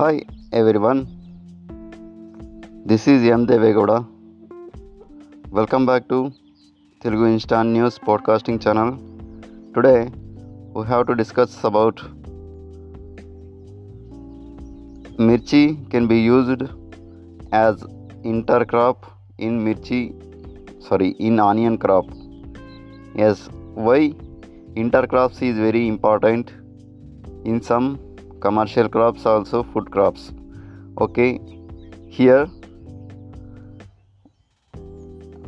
Hi everyone, this is M. Devegowda. Welcome back to Telugu Instant News podcasting channel. Today we have to discuss about mirchi can be used as intercrop in mirchi sorry in onion crop. Yes, why intercrops is very important in some commercial crops also food crops. Okay here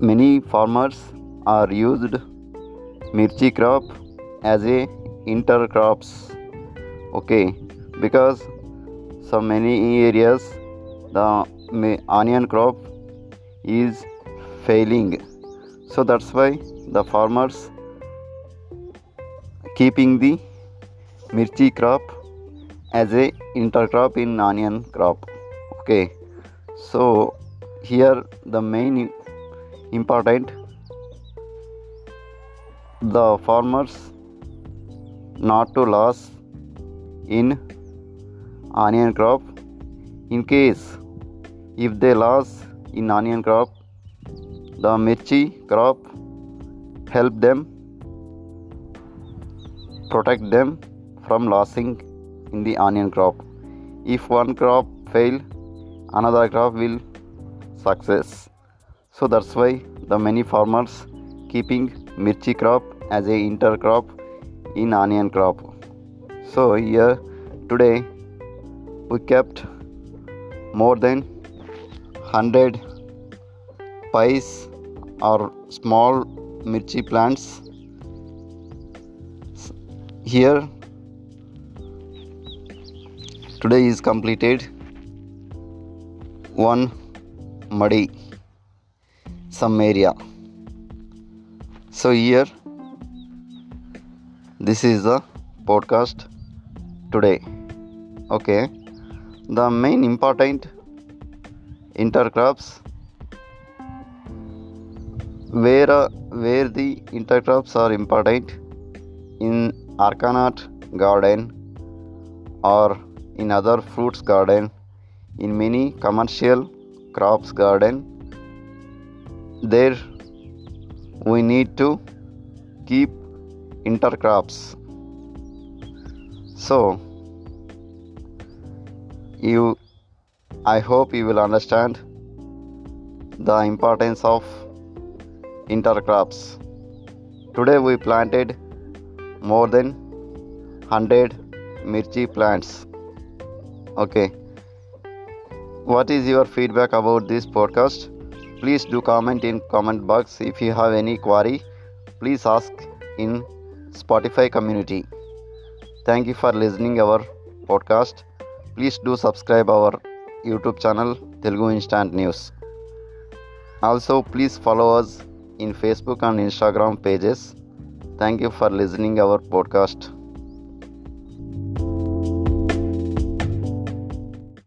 many farmers are used mirchi crop as a intercrops okay because so many areas the onion crop is failing. So that's why the farmers keeping the mirchi crop as a intercrop in onion crop. Okay so here the main important the farmers not to loss in onion crop. In case if they loss in onion crop the mirchi crop help them protect them from losing in the onion crop. If one crop fail another crop will success. So that's why the many farmers keeping mirchi crop as a intercrop in onion crop. So here today we kept more than 100 pies or small mirchi plants here today is completed. One muddy some area. So here this is the podcast today. Okay. The main important intercrops where uh, where the intercrops are important in arecanut garden or in other fruits garden in many commercial crops garden. There we need to keep intercrops so you i hope you will understand the importance of intercrops today we planted more than 100 mirchi plants okay. What is your feedback about this podcast? Please do comment in comment box. If you have any query please ask in spotify community. Thank you for listening our podcast. Please do subscribe our youtube channel telugu instant news. Also please follow us in facebook and instagram pages. Thank you for listening our podcast